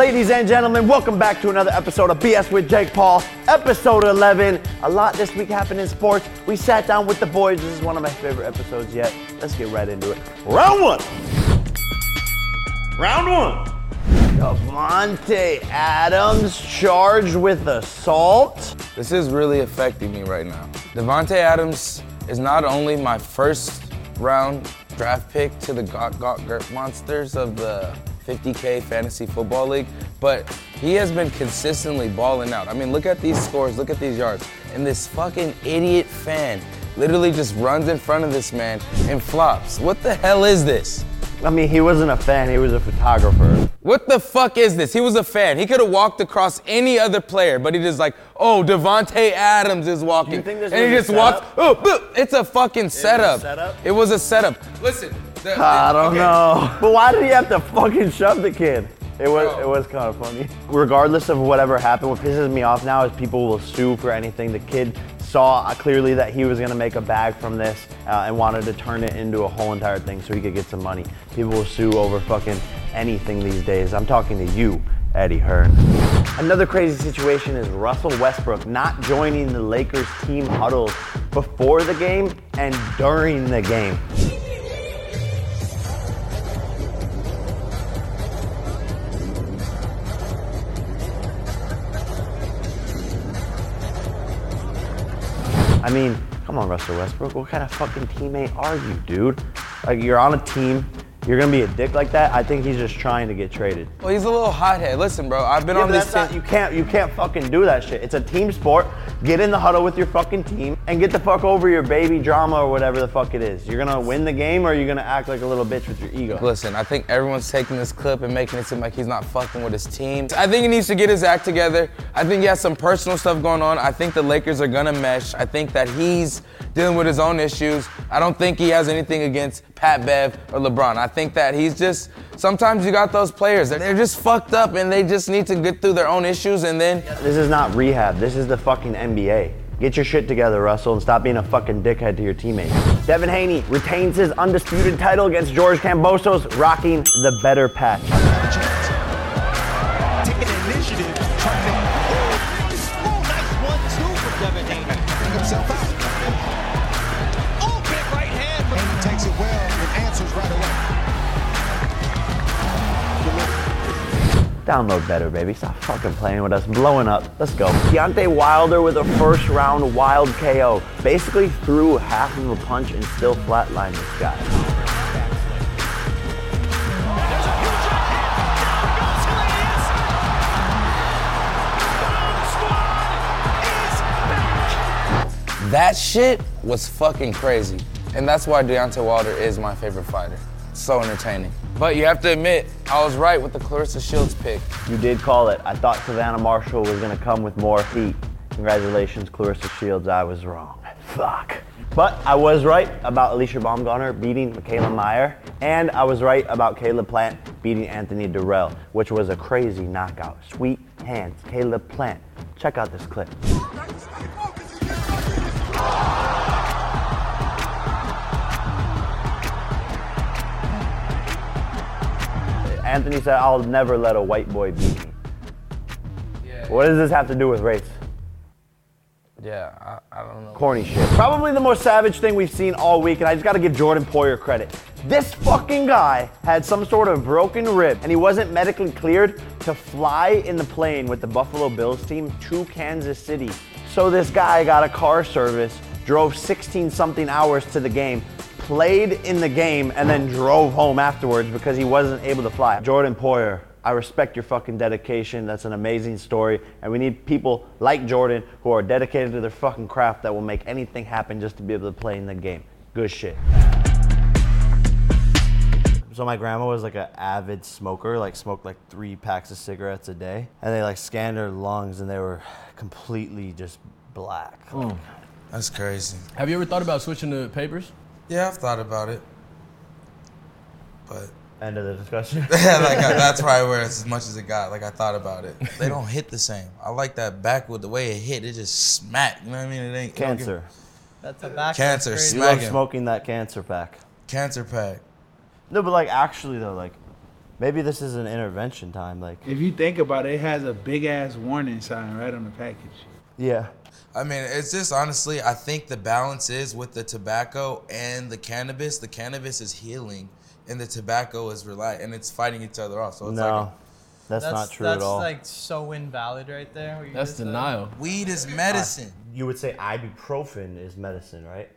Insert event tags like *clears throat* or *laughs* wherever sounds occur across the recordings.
Ladies and gentlemen, welcome back to another episode of BS with Jake Paul, episode 11. A lot this week happened in sports. We sat down with the boys. This is one of my favorite episodes yet. Let's get right into it. Round one. Round one. Davante Adams charged with assault. This is really affecting me right now. Davante Adams is not only my first round draft pick to the Got Got Gert Monsters of the 50K Fantasy Football League, but he has been consistently balling out. I mean, look at these scores, look at these yards. And this fucking idiot fan literally just runs in front of this man and flops. What the hell is this? I mean, he wasn't a fan, he was a photographer. What the fuck is this? He was a fan. He could have walked across any other player, but he just like, oh, Davante Adams is walking, you think this and he just setup? Oh, it's a fucking setup. setup? It was a setup. Listen, the- I don't okay. know. But why did he have to fucking shove the kid? It was Bro. it was kind of funny. Regardless of whatever happened, what pisses me off now is people will sue for anything. The kid saw uh, clearly that he was gonna make a bag from this uh, and wanted to turn it into a whole entire thing so he could get some money. People will sue over fucking anything these days. I'm talking to you, Eddie Hearn. Another crazy situation is Russell Westbrook not joining the Lakers team huddles before the game and during the game. I mean, come on, Russell Westbrook. What kind of fucking teammate are you, dude? Like, you're on a team. You're gonna be a dick like that. I think he's just trying to get traded. Well, he's a little hothead. Listen, bro, I've been Yeah, on this that's not, team. you can't you can't fucking do that shit. It's a team sport. Get in the huddle with your fucking team and get the fuck over your baby drama or whatever the fuck it is. You're gonna win the game or you're gonna act like a little bitch with your ego. Listen, I think everyone's taking this clip and making it seem like he's not fucking with his team. I think he needs to get his act together. I think he has some personal stuff going on. I think the Lakers are gonna mesh. I think that he's dealing with his own issues. I don't think he has anything against Pat Bev or LeBron. I think that he's just sometimes you got those players that they're just fucked up and they just need to get through their own issues and then This is not rehab. This is the fucking NBA. Get your shit together, Russell, and stop being a fucking dickhead to your teammates. Devin Haney retains his undisputed title against George Kambosos, rocking the Betr patch. Download Betr, baby. Stop fucking playing with us. Blowing up. Let's go. Deontay Wilder with a first round wild KO. Basically threw half of a punch and still flatlined this guy. That shit was fucking crazy. And that's why Deontay Wilder is my favorite fighter. So entertaining. But you have to admit, I was right with the Claressa Shields pick. You did call it. I thought Savannah Marshall was gonna come with more heat. Congratulations, Claressa Shields. I was wrong. Fuck. But I was right about Alycia Baumgardner beating Mikaela Mayer, and I was right about Caleb Plant beating Anthony Dirrell, which was a crazy knockout. Sweet hands, Caleb Plant. Check out this clip. Anthony said, I'll never let a white boy beat me. What does this have to do with race? Yeah, I, I don't know. Corny shit. Probably the most savage thing we've seen all week, and I just gotta give Jordan Poyer credit. This fucking guy had some sort of broken rib, and he wasn't medically cleared to fly in the plane with the Buffalo Bills team to Kansas City. So this guy got a car service, drove 16 something hours to the game, played in the game, and then drove home afterwards because he wasn't able to fly. Jordan Poyer, I respect your fucking dedication. That's an amazing story. And we need people like Jordan who are dedicated to their fucking craft that will make anything happen just to be able to play in the game. Good shit. So my grandma was like an avid smoker, like smoked like three packs of cigarettes a day. And they like scanned her lungs and they were completely just black. Hmm. That's crazy. Have you ever thought about switching to papers? Yeah, I've thought about it. But End of the discussion. *laughs* yeah, like I, uh, *laughs* that's probably where it's as much as it got. Like I thought about it. They don't hit the same. I like that backwood, the way it hit, it just smacked. You know what I mean? It ain't it don't give- Cancer. That's a back. Cancer, that's. You love smoking that cancer pack. Cancer pack. No, but like actually though, like Maybe this is an intervention time. Like, If you think about it, it has a big ass warning sign right on the package. yeah, I mean, it's just honestly, I think the balance is with the tobacco and the cannabis. The cannabis is healing, and the tobacco is rely, and it's fighting each other off. So it's no, like that's, That's not true that's at all. That's like so invalid right there. you That's just said. denial. weed is medicine. you would say ibuprofen is medicine, right?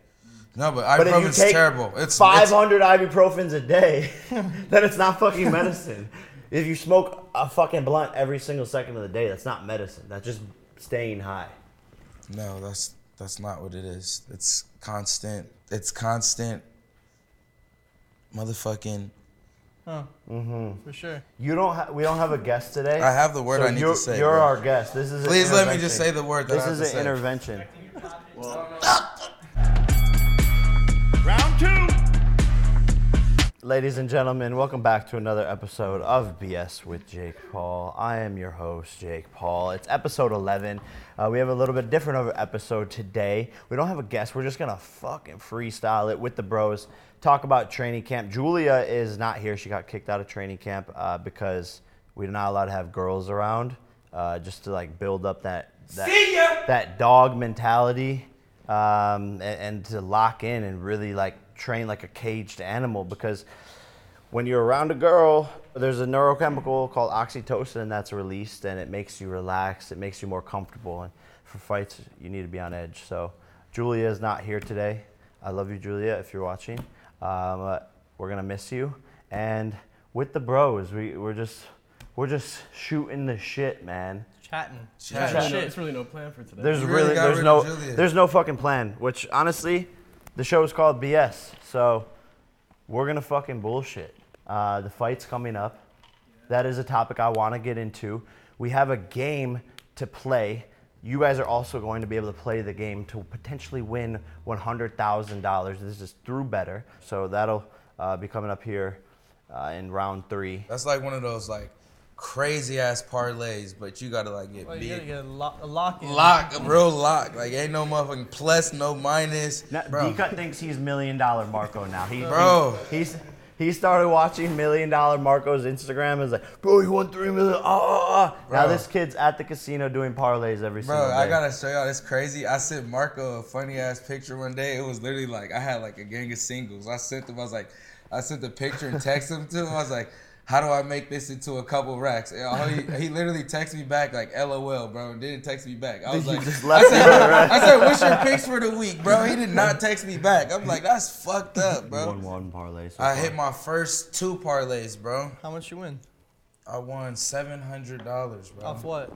no, but But if you ibuprofen's terrible. It's 500 ibuprofens a day, *laughs* *laughs* then it's not fucking medicine. if you smoke a fucking blunt every single second of the day, that's not medicine. That's just staying high. It's, no, that's that's not what it is. It's constant. It's constant. Motherfucking. Huh. Mm-hmm. For sure. You don't. Ha- we don't have a guest today. I have the word so I need to you're, say, You're bro. our guest. This is. Please let me just say the word that This I have is to an say. intervention. Round Ladies and gentlemen, welcome back to another episode of BS with Jake Paul. I am your host, Jake Paul. It's episode 11. Uh, we have a little bit different of an episode today. We don't have a guest. We're just gonna fucking freestyle it with the bros. Talk about training camp. Julia is not here. She got kicked out of training camp uh, because we're not allowed to have girls around, uh, just to like build up that that, that dog mentality um, and, and to lock in and really like train like a caged animal because when you're around a girl, there's a neurochemical called oxytocin that's released and it makes you relax, it makes you more comfortable. And for fights, you need to be on edge. So, Julia is not here today. I love you, Julia, if you're watching. Um, uh, we're gonna miss you. And with the bros, we, we're just we're just shooting the shit, man. Chatting. Yeah. There's, no, Shit. there's really no plan for today. There's You really, really there's no Julia. there's no fucking plan. Which honestly, the show is called BS. So we're gonna fucking bullshit. Uh, the fight's coming up. That is a topic I want to get into. We have a game to play. You guys are also going to be able to play the game to potentially win $100,000. This is through Betr. So that'll uh, be coming up here uh, in round three. That's like one of those like crazy ass parlays, but you gotta like get Well, you gotta get a, lo- a lock in. Lock, a real lock. Like ain't no motherfucking plus, no minus. Now, Bro, D-Cut thinks he's million dollar Marco now. He, Bro. he- he's he started watching million dollar Marco's Instagram and was like, bro, he won three million. Ah, ah, ah. Now this kid's at the casino doing parlays every Bro, single day. Bro, I gotta show y'all this crazy. I sent Marco a funny ass picture one day. It was literally like I had like a gang of singles. I sent them. I was like, I sent the picture and texted him to him. I was like, how do I make this into a couple racks? And He, he literally texted me back like LOL, bro, and didn't text me back. I was You like, just I said, it, right? I said, what's your picks for the week, bro? He did not text me back. I'm like, that's fucked up, bro. won one parlay. So I far. hit my first two parlays, bro. How much you win? I won seven hundred dollars, bro. Off what?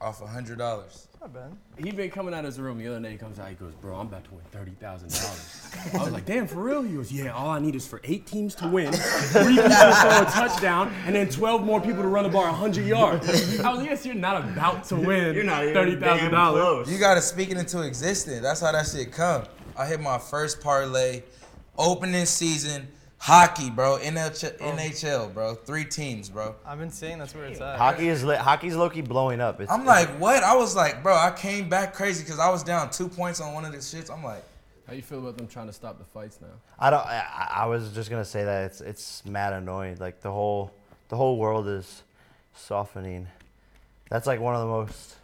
Off a hundred dollars. Not bad. he been coming out of his room the other day. He comes out. He goes, "Bro, I'm about to win thirty thousand dollars." I was like, "Damn, for real?" He goes, "Yeah. All I need is for eight teams to win, three people to throw a touchdown, and then twelve more people to run the bar hundred yards." I was like, "Yes, you're not about to win You're not thirty thousand dollars. You gotta speak it into existence. That's how that shit come. I hit my first parlay, opening season, hockey, bro. NHL, oh. NHL, bro. Three teams, bro. I've been saying that's where it's at. Hockey is lit. Hockey's low key blowing up. It's, I'm like, what? I was like, bro, I came back crazy because I was down two points on one of the shits. I'm like, How you feel about them trying to stop the fights now? I don't. I, I was just gonna say that it's it's mad annoying. Like the whole the whole world is softening. That's like one of the most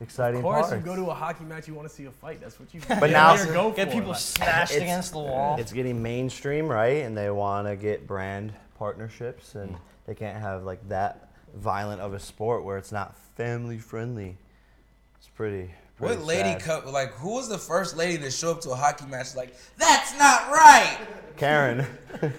exciting Of course, parts. you go to a hockey match, you want to see a fight. That's what you. But now- you *laughs* go Get for. people Like, smashed It's- against the wall. It's getting mainstream, right? And they want to get brand partnerships, and they can't have like that violent of a sport where it's not family friendly. It's pretty. Pretty what lady sad. cut? Like, who was the first lady to show up to a hockey match? Like, that's not right. Karen. *laughs* *laughs*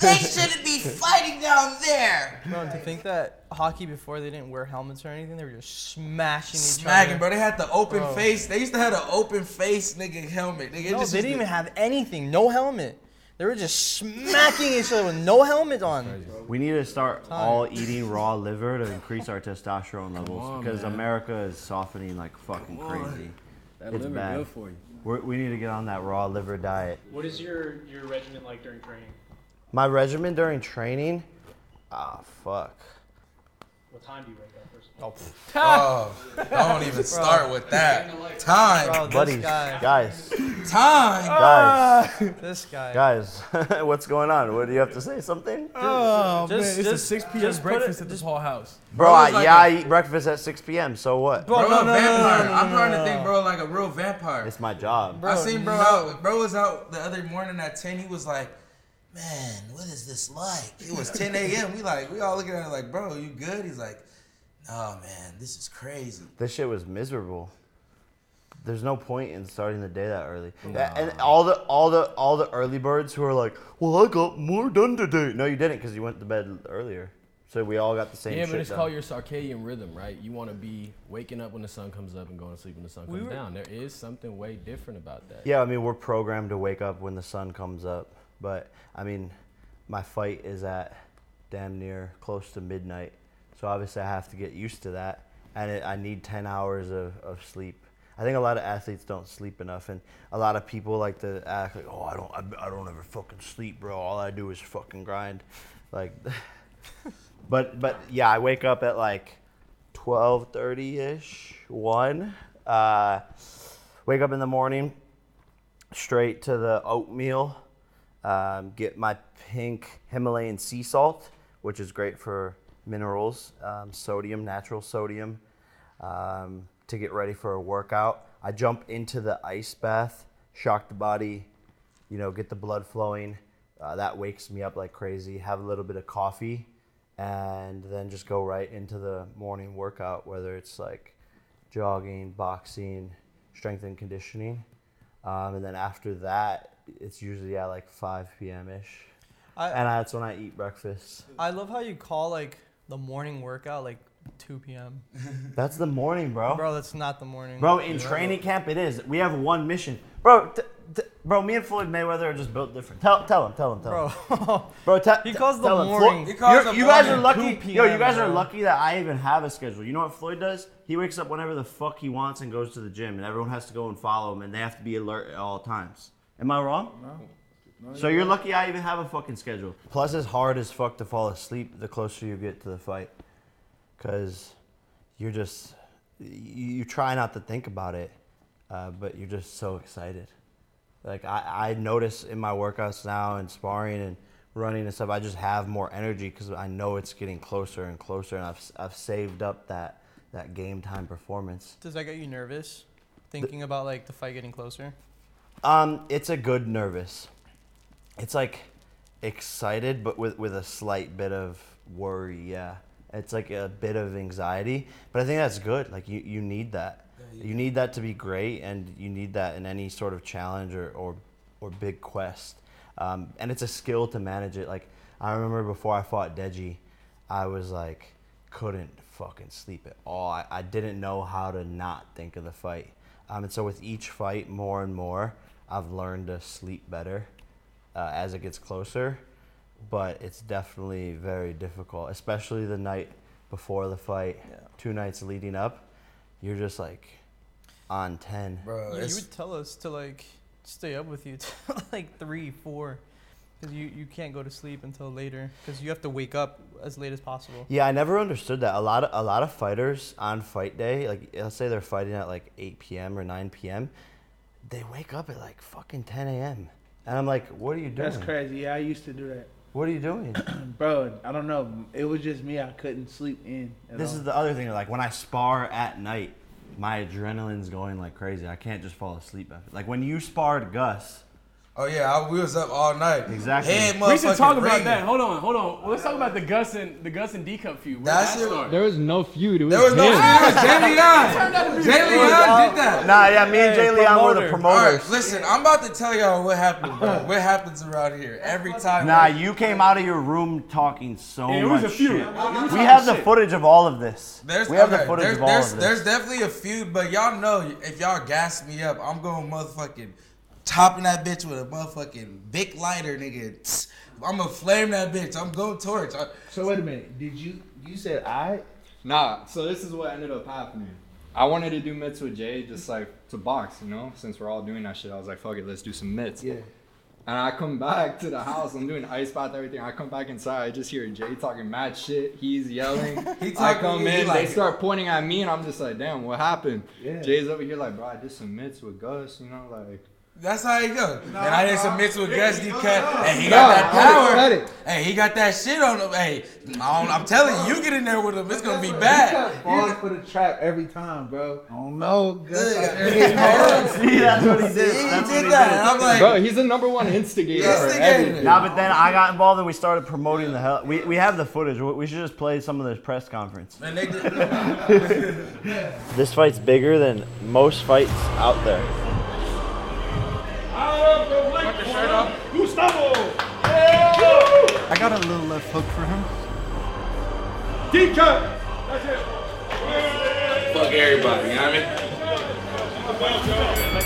They shouldn't be fighting down there. Bro, to think that hockey before they didn't wear helmets or anything, they were just smashing each Smacking, other. bro. They had the open Bro. face. They used to have the open face, nigga, helmet. Nigga, it No, just they used didn't to- even have anything. No helmet. They were just smacking each other with no helmet on. We need to start all eating raw liver to increase our testosterone levels on, because man. America is softening like fucking Come on. crazy. that It's liver bad. good for you. We're, we need to get on that raw liver diet. What is your your regimen like during training? My regimen during training, ah, fuck. What time do you wake up? First of all? Oh, *laughs* oh don't even start with that. Time, Bro, this Buddies, guy. guys, time. Ah! guys, This guy. guys, *laughs* what's going on? What do you have to say? Something? Oh Just- man, it's a just- 6 p.m. just put breakfast it- at this whole House. Bro, Bro, I, like yeah, a- I eat breakfast at 6 p.m. So what? Bro, Bro, no, a no, no, vampire. no, no, I'm no, trying no, to think, bro, like a real vampire. It's my job. I seen bro no. out. Bro was out the other morning at 10. He was like, "Man, what is this like?" It was 10 a.m. We like, we all looking at him like, "Bro, you good?" He's like, "No, man, this is crazy." This shit was miserable. There's no point in starting the day that early. And all the all the all the early birds who are like, "Well, I got more done today." No, you didn't because you went to bed earlier. So we all got the same Yeah, shit but it's done. called your circadian rhythm, right? You want to be waking up when the sun comes up and going to sleep when the sun We comes were- down. There is something way different about that. Yeah, I mean, we're programmed to wake up when the sun comes up. But, I mean, my fight is at damn near close to midnight. So obviously, I have to get used to that. And it, I need 10 hours of, of sleep. I think a lot of athletes don't sleep enough. And a lot of people like to act like, oh, I don't, I, I don't ever fucking sleep, bro. All I do is fucking grind. Like, *laughs* but, but yeah, I wake up at like 12.30 ish, 1. Uh, wake up in the morning, straight to the oatmeal. Um, get my pink Himalayan sea salt, which is great for minerals, um, sodium, natural sodium, um, to get ready for a workout. I jump into the ice bath, shock the body, you know, get the blood flowing. Uh, that wakes me up like crazy. Have a little bit of coffee, and then just go right into the morning workout, whether it's like jogging, boxing, strength and conditioning. Um, and then after that, it's usually at like 5 p.m. ish. I, And that's when I eat breakfast. I love how you call like the morning workout like 2 p.m. *laughs* That's the morning, bro. Bro, Bro, that's not the morning. Bro, in training camp, it is. We have one mission. Bro, t- t- bro, me and Floyd Mayweather are just built different. Tell, tell him, tell him, tell him. Bro, *laughs* Bro, te- He calls the tell him. morning. He calls You're- the you guys are morning lucky. 2 Yo, you PM, guys are bro. lucky that I even have a schedule. You know what Floyd does? He wakes up whenever the fuck he wants and goes to the gym, and everyone has to go and follow him, and they have to be alert at all times. Am I wrong? No. So you're lucky I even have a fucking schedule. Plus, it's hard as fuck to fall asleep the closer you get to the fight, cause you're just you, you try not to think about it, uh, but you're just so excited. Like I, I notice in my workouts now and sparring and running and stuff, I just have more energy because I know it's getting closer and closer, and I've I've saved up that that game time performance. does that get you nervous? Thinking about like the fight getting closer? Um, it's a good nervous. It's like excited, but with with a slight bit of worry. Yeah, it's like a bit of anxiety, but I think that's good. Like you, you need that. You need that to be great, and you need that in any sort of challenge or or, or big quest. Um, and it's a skill to manage it. Like I remember before I fought Deji, I was like couldn't fucking sleep at all. I, I didn't know how to not think of the fight. Um, and so with each fight, more and more, I've learned to sleep better uh, as it gets closer. But it's definitely very difficult, especially the night before the fight, Yeah. two nights leading up. You're just like on 10. Bro, You, you would tell us to like stay up with you *laughs* till like three, four, because you, you can't go to sleep until later because you have to wake up as late as possible. Yeah, I never understood that. A lot of a lot of fighters on fight day, like let's say they're fighting at like 8 p.m. or 9 p.m., they wake up at like fucking 10 a.m. And I'm like, what are you doing? That's crazy. Yeah, I used to do that. *clears throat* What are you doing? Bro, I don't know. It was just me. I couldn't sleep in. At this all. is the other thing. Like when I spar at night, my adrenaline's going like crazy. I can't just fall asleep after. Like when you sparred Gus, oh yeah, I, we was up all night. Exactly. Head We should motherfucking talk about ringing. that. Hold on, hold on. Well, let's talk about the Gus and the Gus and D Cut feud. Where That's that it. There was no feud. It was, There was no him. feud. Jay Leon. Jay Leon did that. nah, yeah, me and Jay Leon were the promoters. right, listen, I'm about to tell y'all what happened, bro. *laughs* What happens around here every time? Nah, you came out of your room talking so Yeah, it much a feud. shit. It was We some have the footage of all of this. There's, we have okay, the footage there's, of all there's, of there's definitely a feud, but y'all know if y'all gas me up, I'm going motherfucking topping that bitch with a motherfucking big lighter, nigga. Tss. I'm gonna flame that bitch. I'm going torch. I, So wait a minute. Did you? You said I? Nah, so this is what ended up happening. I wanted to do mitts with Jay, just like to box, you know. Since we're all doing that shit, I was like, "Fuck it, let's do some mitts." Yeah. And I come back to the house. I'm doing ice bath, everything. I come back inside. I just hear Jay talking mad shit. He's yelling. *laughs* He I talking- come he in. like- they start pointing at me, and I'm just like, damn, what happened? Yeah. Jay's over here like, bro, I did some mitts with Gus. You know, like. That's how he go. and I did some mix with Gus D cut. And he No, got that cut it, power. cut it. Hey, he got that shit on him. Hey, I don't- I'm telling you, you get in there with him, it's gonna be bad. Falls for the trap every time, bro. Oh no, Gus. See, that's what he did. He That's what did he that, did. and I'm like, Bro, he's the number one instigator. for Instigator. Nah, but then I got involved and we started promoting the hell. We, we have the footage. We we should just play some of this press conference. man, they did. *laughs* *laughs* This fight's bigger than most fights out there. I got a little left hook for him. DK! That's it. Fuck everybody, you know what I mean?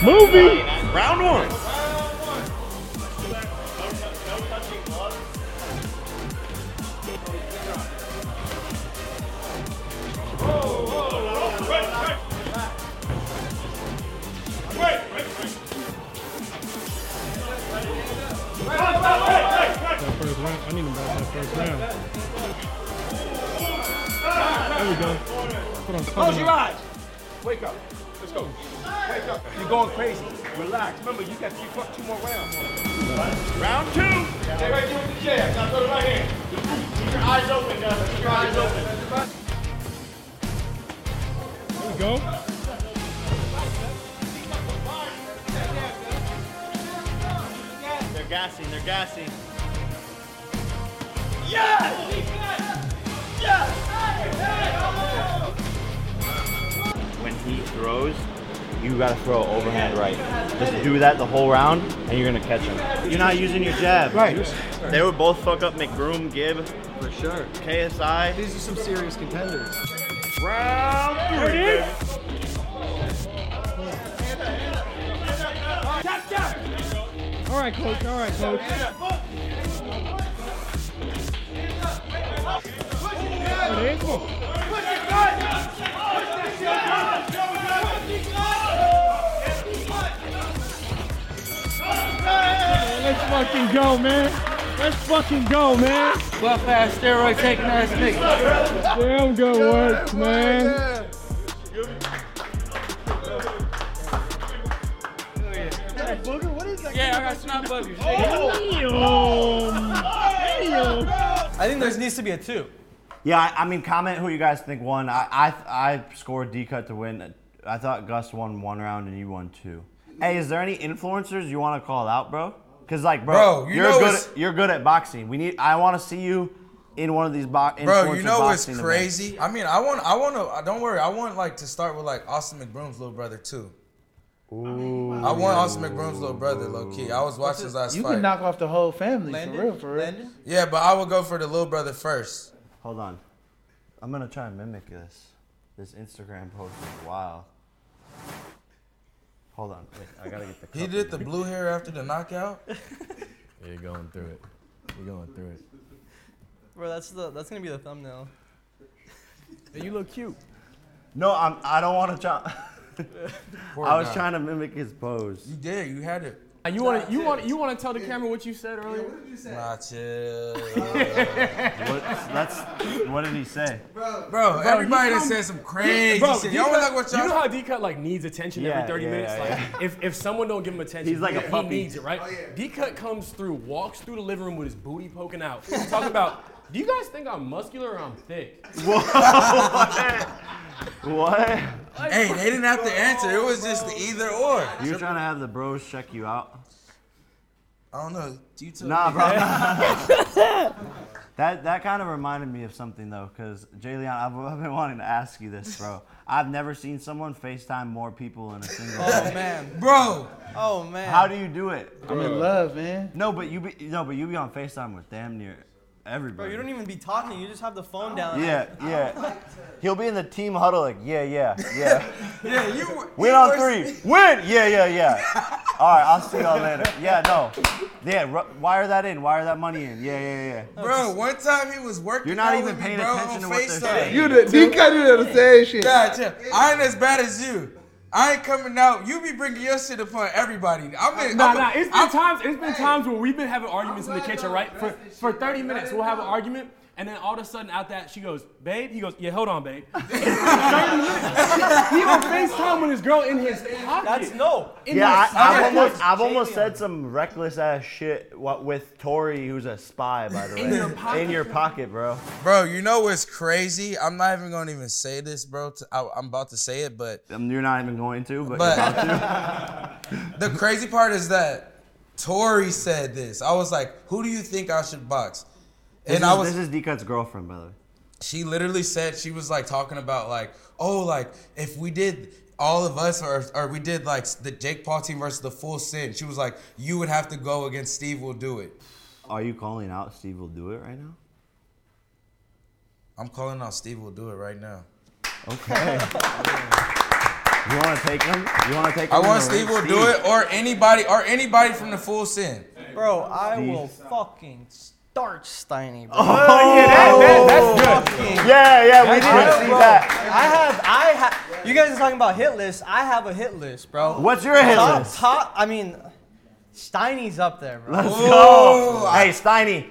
Movie! Round one. I need him back that first round. There we go. On Close your eyes. Wake up. Let's go. Wake up. You're going crazy. Relax. Remember, you got two, two more rounds. Round two. Stay right there with the jab. Now go to right hand. Keep your eyes open, guys. Keep your eyes open. There we go. They're gassing, they're gassing. When he throws, you gotta throw overhand right. Just do that the whole round, and you're gonna catch him. You're not using your jab. Right. They would both fuck up McBroom, Gibb, For sure. KSI. These are some serious contenders. Round three. All right, coach. All right, coach. There you go. Let's fucking go, man. Let's fucking go, man. Buff ass steroid taking ass nigga. Damn good work, man. Yeah, I got snot buggers. I think there needs to be a two. Yeah, I, I mean, comment who you guys think won. I I, I scored D cut to win. I thought Gus won one round and you won two. Hey, is there any influencers you want to call out, bro? Cause like, bro, Bro, you you're good. At, you're good at boxing. We need. I want to see you in one of these box. Bro, you know what's crazy? I mean, I want, I want to. Uh, don't worry, I want like to start with like Austin McBroom's little brother too. Ooh. I want Austin McBroom's little brother, low key. I was watching his last You fight. can knock off the whole family Landon? for real, for real. Landon? yeah, but I would go for the little brother first. Hold on. I'm gonna try and mimic this. This Instagram post is wild. Hold on. Wait, I gotta get the. He cup. did the blue hair after the knockout. *laughs* You're going through it. You're going through it. Bro, that's the that's gonna be the thumbnail. Hey, you look cute. No, I'm. I don't want to try. *laughs* Poor I was guy. trying to mimic his pose. You did. You had it. And you want to you want you want to tell the camera what you said earlier? What did you say? Nah, chill. *laughs* What? That's. What did he say? Bro, bro, everybody that said some crazy Bro, shit. Y'all want to look what you know y'all? how D cut like needs attention Yeah, every 30 yeah, minutes? yeah, like if, if someone don't give him attention, He's like he, a puppy. he needs it, right? Oh, D cut comes through, walks through the living room with his booty poking out. Talking about, do you guys think I'm muscular or I'm thick? *laughs* *laughs* What? Hey, they didn't have to answer. It was just the either or. You're trying to have the bros check you out? I don't know. You told Nah, me. bro. *laughs* *laughs* that that kind of reminded me of something though, because Jay Leon, I've, I've been wanting to ask you this, bro. I've never seen someone FaceTime more people in a single Oh day. man. Bro, Oh man. How do you do it? I'm in love, man. No, but you be no, but you be on FaceTime with damn near Bro, you don't even be talking. You just have the phone down. Yeah, yeah. He'll be in the team huddle like, yeah, yeah, yeah. *laughs* yeah, you Win you on were- three. Win. Yeah, yeah, yeah. *laughs* All right, I'll see y'all later. Yeah, no. Yeah, ru- wire that in. Wire that money in. Yeah, yeah, yeah. Bro, one time he was working. You're not out even with me, paying bro, attention on to what they're FaceTime. saying. You the D cut you the same shit. Gotcha. I ain't as bad as you. I ain't coming out. You be bringing your shit upon everybody. I'm in. Nah, I'm, nah. It's been I'm- times. It's been times where we've been having arguments in the kitchen, right? For for 30 minutes, we'll have an argument, and then all of a sudden, out that she goes, "Babe," he goes, "Yeah, hold on, babe." It's been 30 minutes. He on Facetime with his girl in his pocket. That's no. In Yeah, his I, I've almost, I've almost said some reckless ass shit what, with Tori, who's a spy, by the way. In your pocket. In your pocket, bro. Bro, you know what's crazy? I'm not even gonna even say this, bro. To, I, I'm about to say it, but Um, you're not even going to, but, But- you're about to. *laughs* the crazy part is that Tori said this. I was like, "Who do you think I should box?" This And is, I was. this is D-Cut's girlfriend, by the way. she literally said she was like talking about like, oh, like if we did all of us or or we did like the Jake Paul team versus the Full Send, she was like, you would have to go against Steve. Will do it. Are you calling out Steve will do it right now? I'm calling out Steve. Will do it right now. Okay. *laughs* you want to take him? You want to take him? I want Steve. ring? Will do it or anybody or anybody from the Full Send. Bro, I Steve. will fucking starch Steiny, bro. Oh, oh, yeah, that, that, that's oh. good. Fucking- Yeah, yeah, we need I- to see bro, that. I have, I have. You guys are talking about hit list. I have a hit list, bro. What's your hit top, list? Top. I mean, Steiny's up there, bro. Let's go. Hey, Steiny,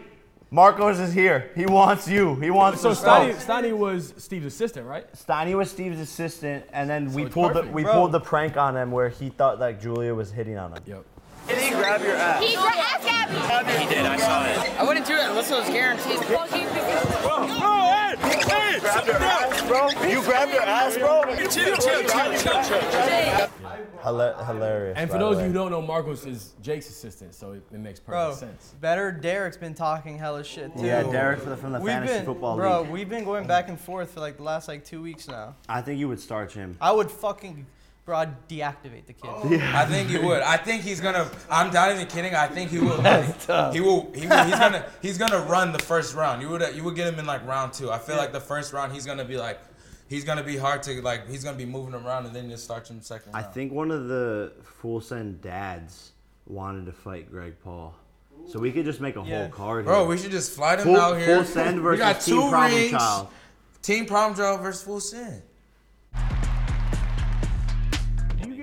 Marcos is here. He wants you. He wants So to. Steiny, Steiny was Steve's assistant, right? Steiny was Steve's assistant, and then we it's pulled the, we Bro. pulled the prank on him where he thought like Julia was hitting on him. Yep. Did he grab your ass? He grabbed Gabby. He did, I saw it. I wouldn't do it unless it was guaranteed. Grab your ass, bro. You grabbed your ass, bro. Chill, chill, chill, chill, chill. Hila- hilarious. And for those of you who don't know, Marcos is Jake's assistant, so it, it makes perfect Bro, sense. better Derek's been talking hella shit too. Yeah, Derek for the- from the We've Fantasy been, Football bro, League. we've been going back and forth for like the last like two weeks now. I think you would starch him. I would fucking, bro, I'd deactivate the kid. Oh. I think he would. I think he's gonna. I'm not even kidding. I think he will. *laughs* He will. He will he's gonna. He's gonna run the first round. You would. You would get him in like round two. I feel like the first round he's gonna be like. He's gonna be hard to like. He's gonna be moving around and then just start him second I round. think one of the Full Send dads wanted to fight Greg Paul. So we could just make a Yeah. whole card. Bro, here. we should just fly them Full- out here. Full Send we versus got Team two Problem. Child. Team Problem Child versus Full Send.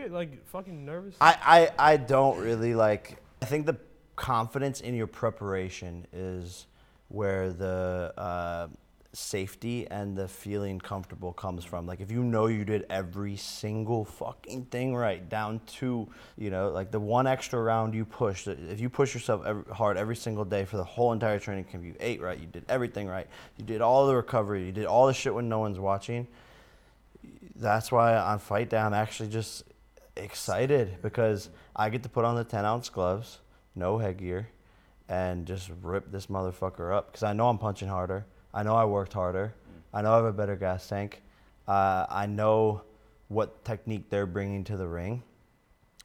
Get like fucking nervous? I, I, I don't really like. I think the confidence in your preparation is where the uh, safety and the feeling comfortable comes from. Like if you know you did every single fucking thing right, down to you know like the one extra round you pushed. If you push yourself every, hard every single day for the whole entire training camp, you ate right, you did everything right, you did all the recovery, you did all the shit when no one's watching that's why on fight I'm actually just excited because I get to put on the 10 ounce gloves, no headgear, and just rip this motherfucker up because I know I'm punching harder. I know I worked harder. I know I have a better gas tank. Uh, I know what technique they're bringing to the ring.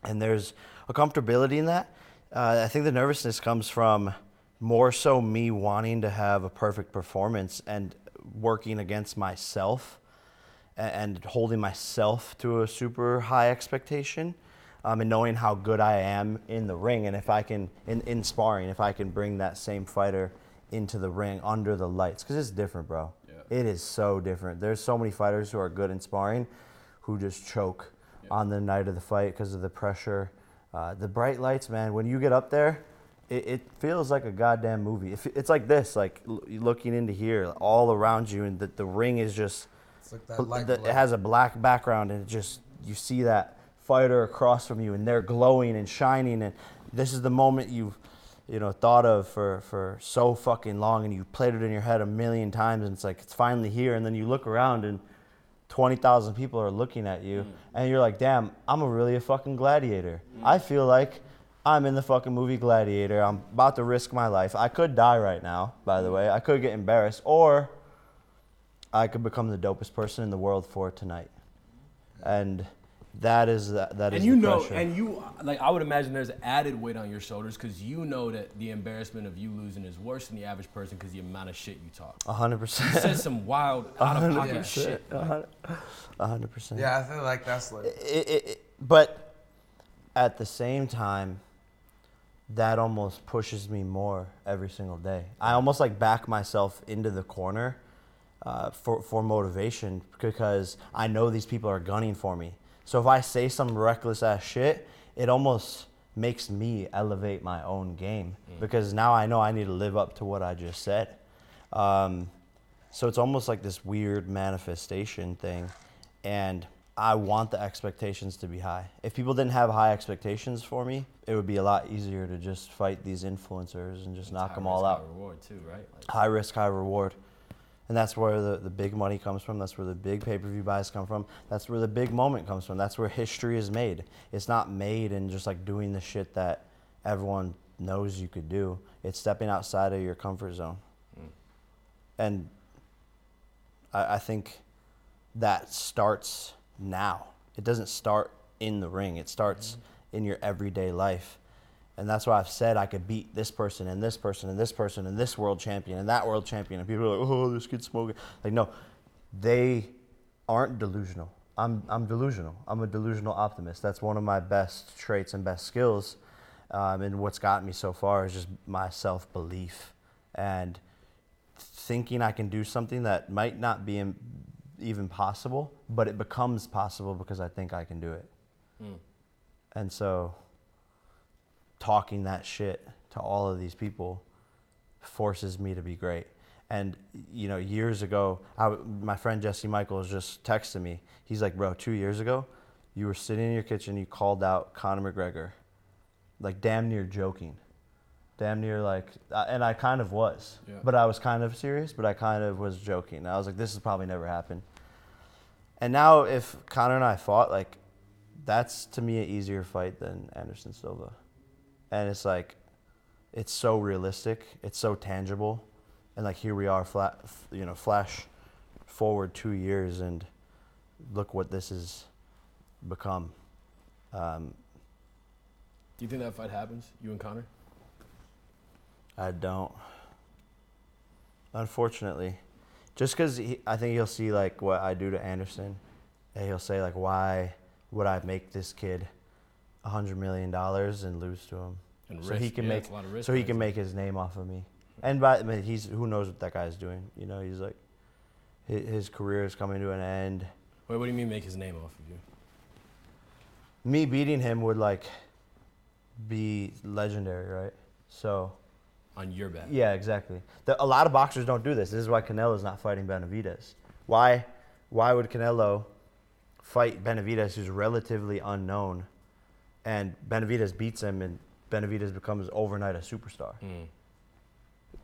And there's a comfortability in that. Uh, I think the nervousness comes from more so me wanting to have a perfect performance and working against myself and holding myself to a super high expectation um, and knowing how good I am in the ring. And if I can, in, in sparring, if I can bring that same fighter into the ring under the lights, because it's different, bro. It is so different. There's so many fighters who are good in sparring who just choke on the night of the fight because of the pressure. Uh, the bright lights, man, when you get up there, it, it feels like a goddamn movie. It, it's like this, like l- looking into here, all around you, and the, the ring is just like that light the- it has a black background and it just you see that fighter across from you and they're glowing and shining and this is the moment you've you know thought of for for so fucking long and you played it in your head a million times and it's like it's finally here. And then you look around and 20,000 people are looking at you and you're like damn I'm a really a fucking gladiator. I feel like I'm in the fucking movie Gladiator. I'm about to risk my life. I could die right now by the way. I could get embarrassed or I could become the dopest person in the world for tonight. And that is that, that is and you the know, pressure. and you like, I would imagine there's added weight on your shoulders because you know that the embarrassment of you losing is worse than the average person because the amount of shit you talk. A hundred You percent. said some wild out of pocket shit. A hundred- a hundred percent. Yeah, I feel like that's like. It, it, it, but at the same time, that almost pushes me more every single day. I almost like back myself into the corner uh, for for motivation because I know these people are gunning for me. So if I say some reckless ass shit, it almost makes me elevate my own game because now I know I need to live up to what I just said. Um, so it's almost like this weird manifestation thing. And I want the expectations to be high. If people didn't have high expectations for me, it would be a lot easier to just fight these influencers and just knock them all High out. Reward too, right? Like, High risk, high reward. And that's where the, the big money comes from. That's where the big pay per view buys come from. That's where the big moment comes from. That's where history is made. It's not made in just like doing the shit that everyone knows you could do. It's stepping outside of your comfort zone. Mm. And I, I think that starts now. It doesn't start in the ring, it starts mm-hmm. in your everyday life. And that's why I've said I could beat this person and this person and this person and this world champion and that world champion. And people are like, oh, this kid's smoking. Like, no, they aren't delusional. I'm, I'm delusional. I'm a delusional optimist. That's one of my best traits and best skills. Um, and what's gotten me so far is just my self belief and thinking I can do something that might not be even possible, but it becomes possible because I think I can do it. And so talking that shit to all of these people forces me to be great. And you know, years ago, I my friend Jesse Michaels just texted me. He's like, "Bro, two years ago, you were sitting in your kitchen, you called out Conor McGregor, like damn near joking, damn near like, and I kind of was, Yeah. but I was kind of serious, but I kind of was joking. I was like, this has probably never happened. And now, if Conor and I fought, like, that's to me an easier fight than Anderson Silva. And it's like, it's so realistic, it's so tangible, and like here we are, flat, you know, flash forward two years, and look what this has become. Um, do you think that fight happens? You and Conor? I don't. Unfortunately, just because I think he'll see like what I do to Anderson, and he'll say like, "Why would I make this kid hundred million dollars and lose to him?" And so he can yeah, make a lot of risk so he can make his name off of me. And by I mean, he's who knows what that guy's doing. You know, he's like his, his career is coming to an end. Wait, what do you mean make his name off of you? Me beating him would like be legendary, right? So. On your back. Yeah, exactly. The, a lot of boxers don't do this. This is why Canelo's not fighting Benavidez. Why? Why would Canelo fight Benavidez, who's relatively unknown, and Benavidez beats him, and Benavidez becomes overnight a superstar? Mm.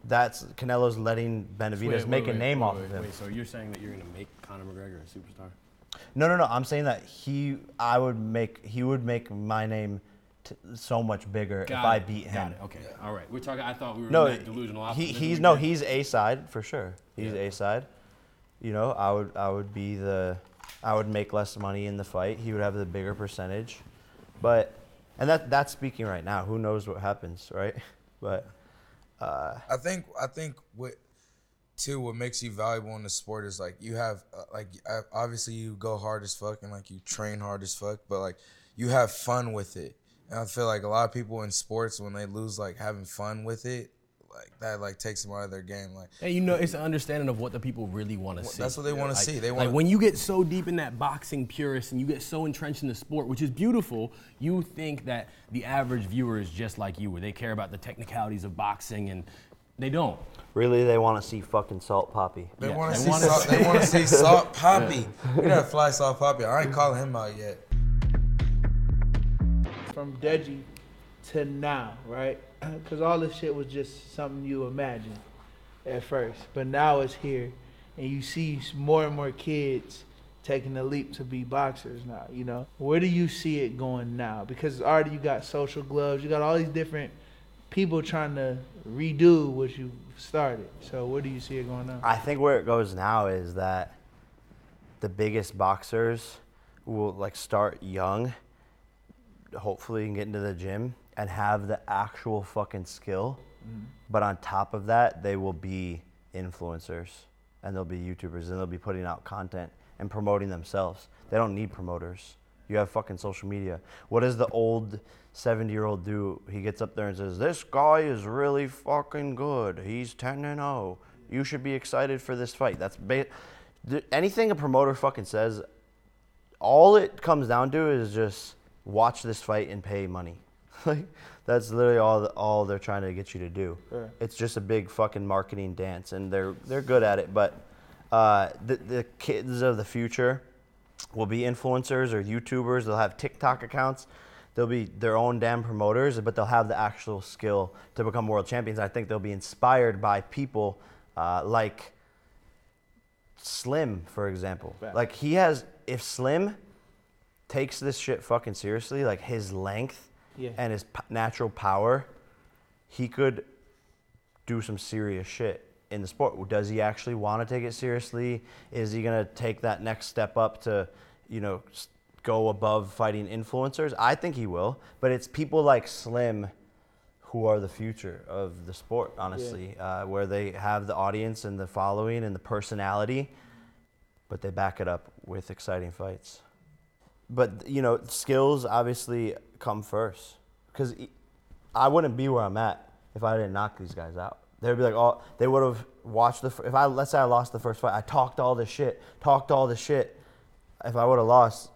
That's Canelo's letting Benavidez Wait, make wait, a name wait, off wait, of him. Wait, so you're saying that you're gonna make Conor McGregor a superstar? No, no, no. I'm saying that he, I would make, he would make my name t- so much bigger if Got I it, beat got him. it, Okay, all right. We're talking. I thought we were No, in delusional he, he's no, he's a side for sure. He's Yeah. a side. You know, I would, I would be the, I would make less money in the fight. He would have the bigger percentage, but, and that that's speaking right now. Who knows what happens, right? *laughs* But uh, I think I think what too what makes you valuable in the sport is like you have uh, like obviously you go hard as fuck and like you train hard as fuck, but like you have fun with it. And I feel like a lot of people in sports when they lose like having fun with it, like that like takes them out of their game. Like And you know, it's an understanding of what the people really want to Well, see. that's what they wanna Like- see. They like wanna- when you get so deep in that boxing purist and you get so entrenched in the sport, which is beautiful, you think that the average viewer is just like you, where they care about the technicalities of boxing, and they don't. really, they want to see fucking Salt Papi. they Yeah, want to see wanna salt, they want to see *laughs* Salt Papi. We gotta fly Salt Papi. I ain't calling him out yet. from Deji to now, right? Because all this shit was just something you imagined at first, but now it's here, and you see more and more kids taking the leap to be boxers now. You know, where do you see it going now? Because already you got social gloves, you got all these different people trying to redo what you started. So where do you see it going now? I think where it goes now is that the biggest boxers will like start young, hopefully, and get into the gym and have the actual fucking skill. Mm-hmm. But on top of that, they will be influencers and they'll be YouTubers and they'll be putting out content and promoting themselves. They don't need promoters. You have fucking social media. What does the old 70 year old do? He gets up there and says, This guy is really fucking good. He's 10 and 0. You should be excited for this fight. That's ba- anything a promoter fucking says, all it comes down to is just watch this fight and pay money. *laughs* like that's literally all all they're trying to get you to do. Yeah. It's just a big fucking marketing dance, and they're they're good at it. But uh, the the kids of the future will be influencers or YouTubers. They'll have TikTok accounts. They'll be their own damn promoters, but they'll have the actual skill to become world champions. I think they'll be inspired by people uh, like Slim, for example. Fact. Like he has, if Slim takes this shit fucking seriously, like his length Yeah. and his p- natural power, he could do some serious shit in the sport. Does he actually want to take it seriously? Is he gonna take that next step up to, you know, go above fighting influencers? I think he will. But it's people like Slim who are the future of the sport, honestly, uh, where they have the audience and the following and the personality, but they back it up with exciting fights. But you know, skills obviously come first, because I wouldn't be where I'm at if I didn't knock these guys out. They'd be like, oh, they would have watched the. If I let's say I lost the first fight, I talked all this shit, talked all this shit. If I would have lost,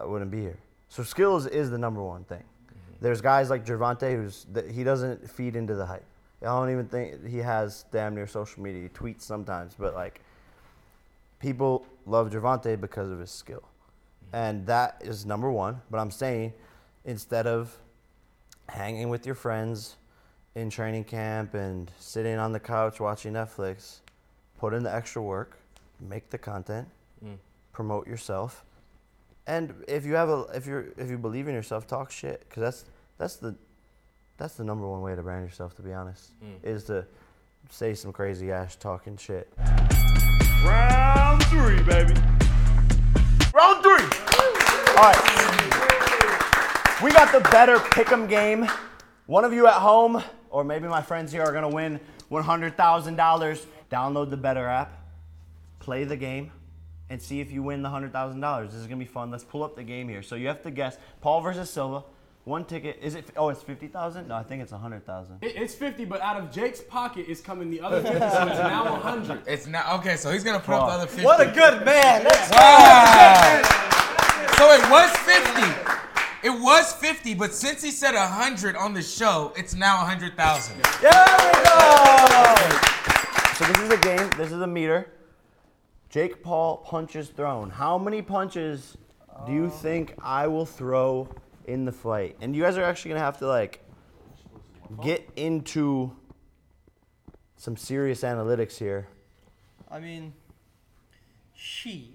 I wouldn't be here. So skills is the number one thing. Mm-hmm. There's guys like Gervonta who's that he doesn't feed into the hype. I don't even think he has damn near social media. He tweets sometimes, but like people love Gervonta because of his skill, mm-hmm. and that is number one. But I'm saying instead of hanging with your friends in training camp and sitting on the couch watching Netflix, put in the extra work, make the content, mm. promote yourself, and if you have a if you're if you believe in yourself, talk shit because that's that's the that's the number one way to brand yourself. To be honest, mm. is to say some crazy ass talking shit. Round three, baby. Round three. All right. We got the Betr pick'em game. One of you at home, or maybe my friends here, are gonna win $100,000. Download the Betr app, play the game, and see if you win the $100,000. This is gonna be fun. Let's pull up the game here. So you have to guess Paul versus Silva. One ticket. Is it? Oh, it's 50,000? No, I think it's a 100,000. It- It's 50, but out of Jake's pocket is coming the other 50, so it's now 100. *laughs* It's now okay. So he's gonna put up the other 50. What a good man. Let's Wow. So it was 50. It was 50, but since he said 100 on the show, it's now 100,000. There we go. So this is a game. This is a meter. Jake Paul punches thrown. How many punches do you uh, think I will throw in the fight? And you guys are actually gonna have to like get into some serious analytics here. I mean, shit.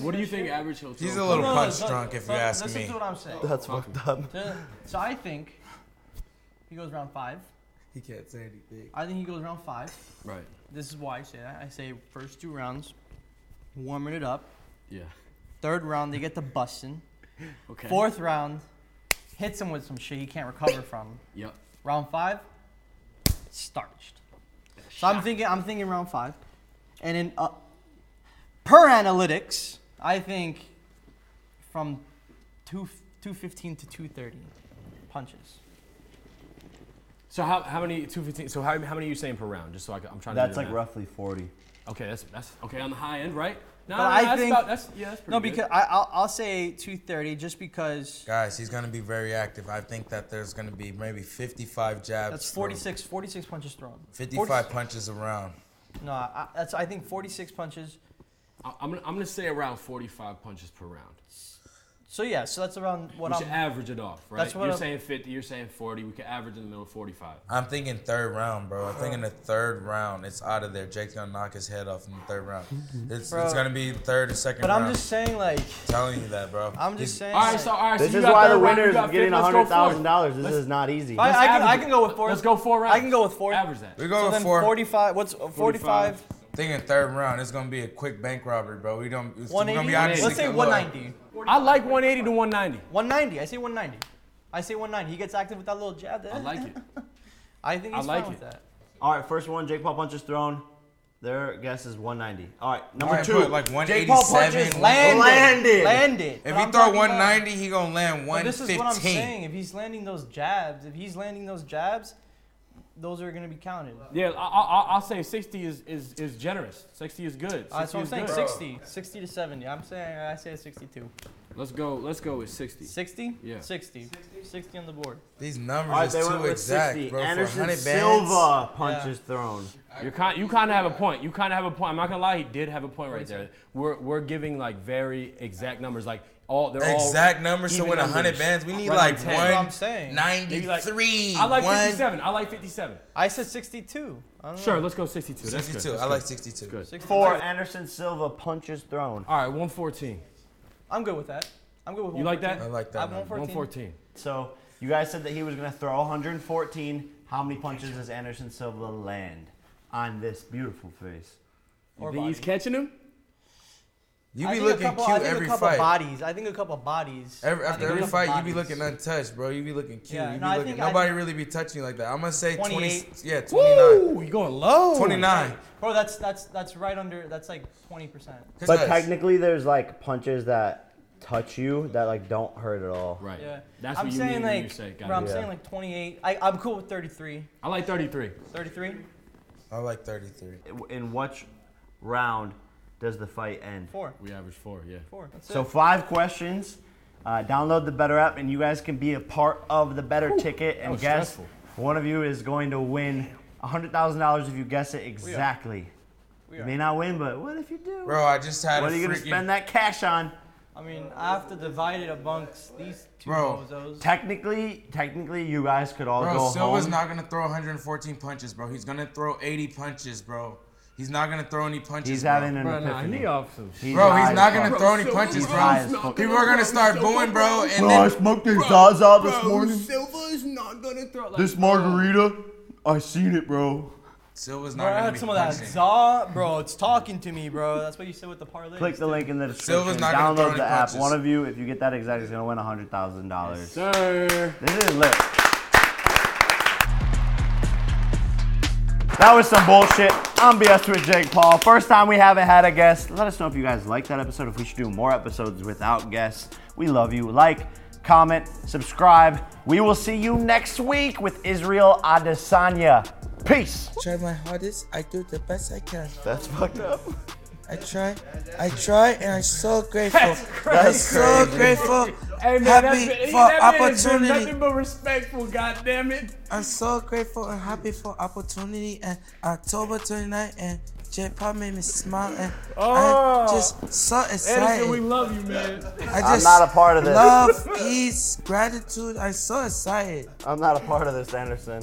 What do you think average he'll He's a little No, no, punch so- drunk, if so you ask listen me. to what I'm saying. That's fucked up. So, so I think he goes round five. He can't say anything. I think he goes round five. Right. This is why I say that. I say first two rounds, warming it up. Yeah. Third round, they get to busting. Okay. Fourth round, hits him with some shit he can't recover from. Yep. Round five, starched. So I'm thinking, I'm thinking round five, and then uh, per analytics, I think from two two fifteen to two thirty punches. So how, how many 215? So how, how many are you saying per round? Just so I, can- I'm trying to. That's do like math. roughly 40. Okay, that's that's okay on the high end, right? No, But no, I that's think- about, that's yeah, that's pretty No, good. because I, I'll, I'll say two thirty just because Guys, he's gonna be very active. I think that there's gonna be maybe 55 jabs. that's thrown, 46, 46 punches thrown. 55 40 punches around. No, I, that's I think forty six punches. I- I'm gonna, I'm gonna say around 45 punches per round. So yeah, so that's around what we I'm. should average it off, right? That's what you're I'm- saying 50, you're saying 40. We could average in the middle 45. I'm thinking third round, bro. I'm thinking the third round, it's out of there. Jake's gonna knock his head off in the third round. It's, Bro. it's gonna be third and second But round. I'm just saying, like, telling you that, bro. I'm just He's- saying. All right, like- so all right. This so you is got why third the round, you winner is got getting fifth, let's go fourth. $100,000. This Let's- is not easy. I, I, Let's can, I average can go with four. Let's go four rounds. I can go with four. Average that. We So go with then four. 45. What's uh, 45? Thinking third round, it's gonna be a quick bank robbery, bro. We don't. It's, we're gonna be honest. Let's say 190. I like 180 to 190. 190. I say 190. I say 190. He gets active with that little jab. There. I like it. *laughs* I think I he's like fine it. with that. All right, first one, Jake Paul punches thrown. Their guess is 190. All right, number Alright, two. put like Jake Paul punches Landed. landed. Landed. If But he I'm throw talking about- 190, he gonna land But this is what I'm saying. If he's landing those jabs, if he's landing those jabs, those are gonna be counted. Yeah, I, I, I'll say 60 is, is, is generous. 60 is good. 60 Uh, That's what I'm saying. good. 60, 60 to 70. I'm saying I say 62. Let's go. Let's go with 60. 60? Yeah. 60. 60 on the board. These numbers All right, is too exact, 60. bro. Anderson for 100 Silva bands. punches thrown. You're kind, you kind of have a point. You kind of have a point. I'm not gonna lie, he did have a point right there. We're, we're giving like very exact numbers, like all they're all Exact numbers to even win 100 bands. We need Right like on 10. That's what I'm saying. 193. I like 57. I like 57. I said 62. I don't know. Sure, let's go 62. That's good. 62. That's I good. like 62. Good. 62. Four Anderson Silva punches thrown. All right, 114. I'm good with that. I'm good with You like that? I like that. 114. 114. So you guys said that he was going to throw 114. How many punches does Anderson Silva land on this beautiful face? You Or think he's catching him? You I be think a looking couple, I cute think every a couple fight. bodies. I think a couple bodies. Every, after think a every couple fight, you be looking untouched, bro. You be looking cute. Yeah, you be no, looking. Nobody really be touching you like that. I'm gonna say 20. Yeah, 29. Woo, you going low. 29. Bro, that's that's that's right under. That's like 20%. But Cause- technically, there's like punches that touch you that like don't hurt at all. Right. Yeah. That's I'm what you saying mean when like, you say. bro, I'm Yeah. saying like 28. I, I'm cool with 33. I like 33. 33? I like 33. In which round does the fight end? Four. We average four, yeah. Four. That's So it. five questions. Uh, download the Betr app, and you guys can be a part of the Betr ticket and guess. stressful. One of you is going to win hundred thousand dollars if you guess it exactly. We You may not win, but what if you do? Bro, I just had what a are you gonna spend that cash on? I mean, I have to divide it amongst these two Bro, bozos. Technically, technically, you guys could all Bro, go Silva's home. not gonna throw 114 punches, bro. He's gonna throw 80 punches, bro. He's not gonna throw any punches. He's bro. having an Bro, nah, epiphany. he off some He's Bro, he's not gonna throw any punches, Silva's bro. high as fuck. People are gonna start booing, bro, and Bro, I then smoked this Zaza this Bro, morning. Silva is not gonna throw. Like, This margarita, I seen it, bro. Silva's not I gonna I had be some of that za. Bro, it's talking to me, bro. That's what you said with the parlay. Click the link in the description. Silva's not gonna throw Download any the app. punches. One of you, if you get that exact, is gonna win hundred thousand dollars. Sir. This is lit. That was some bullshit. I'm BS with Jake Paul. First time we haven't had a guest. Let us know if you guys like that episode, if we should do more episodes without guests. We love you. Like, comment, subscribe. We will see you next week with Israel Adesanya. Peace. Try my hardest. I do the best I can. That's fucked up. I try. I try, and I'm so grateful. That's I'm so crazy. grateful. Hey man, happy that's been, for that man opportunity. nothing but respectful. God damn it. I'm so grateful and happy for opportunity and October 29th and J Pop made me smile and Oh. I'm just so excited. Edison, we love you, man. I I'm just not a part of this. love, peace, gratitude. I'm so excited. I'm not a part of this, Anderson.